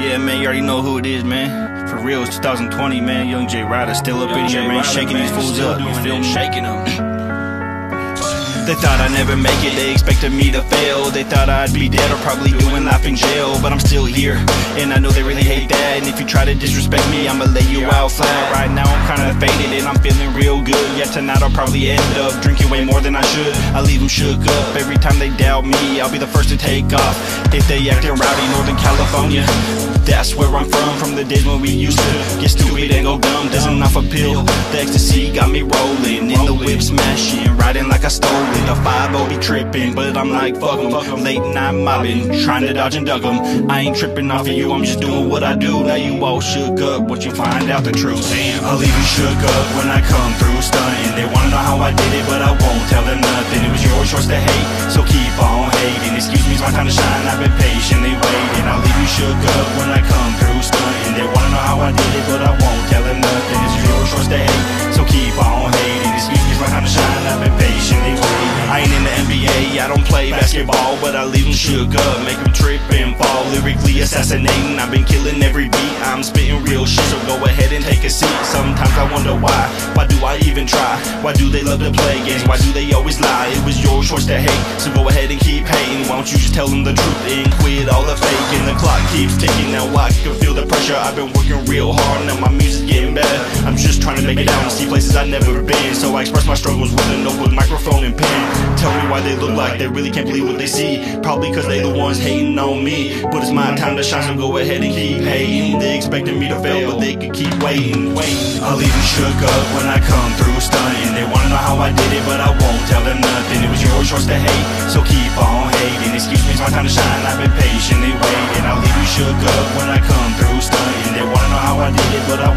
Yeah, man, you already know who it is, man. For real, it's 2020, man. Young J Ryder still up in here, man, shaking these fools up. You feel me? Shaking them. They thought I'd never make it, they expected me to fail They thought I'd be dead or probably doing life in jail But I'm still here, and I know they really hate that And if you try to disrespect me, I'ma lay you out flat Right now I'm kinda faded and I'm feeling real good Yet tonight I'll probably end up drinking way more than I should I leave them shook up every time they doubt me I'll be the first to take off If they acting rowdy, Northern California that's where I'm from, from the days when we used to get stupid and go dumb. Doesn't off a pill. The ecstasy got me rolling, in the whip smashing, riding like I stole it. The 5 be tripping, but I'm like, fuck em. Late night mobbing, trying to dodge and duck em. I ain't tripping off of you, I'm just doing what I do. Now you all shook up, what you find out the truth. Damn, I'll leave you shook up when I come through stunting. They wanna know how I did it, but I won't tell them nothing. It was your choice to hate, so keep on hating. Excuse me, it's my time to shine, I've been patiently waiting. I'll leave you shook up when I come through stunting. They wanna know how I did it, but I won't play basketball, but I leave them shook up, make them trip and fall. Lyrically assassinating, I've been killing every beat. I'm spitting real shit, so go ahead and take a seat. Sometimes I wonder why, why do I even try? Why do they love to play games? Why do they always lie? Your choice to hate, so go ahead and keep hating. Why don't you just tell them the truth and quit all the faking? The clock keeps ticking, now I can feel the pressure. I've been working real hard, now my music's getting better. I'm just trying to make it out and see places I've never been. So I express my struggles with a notebook, microphone, and pen. Tell me why they look like they really can't believe what they see. Probably cause they the ones hating on me. But it's my time to shine, so go ahead and keep hating. They expecting me to fail, but they could keep waiting, waiting. I'll you shook up when I come through stunting. They wanna know how I did it, but I won't tell them nothing. It was your choice to hate, so keep on hating. Excuse me, it's my time to shine. I've been patiently waiting. I'll leave you shook up when I come through stunting. They wanna know how I did it, but I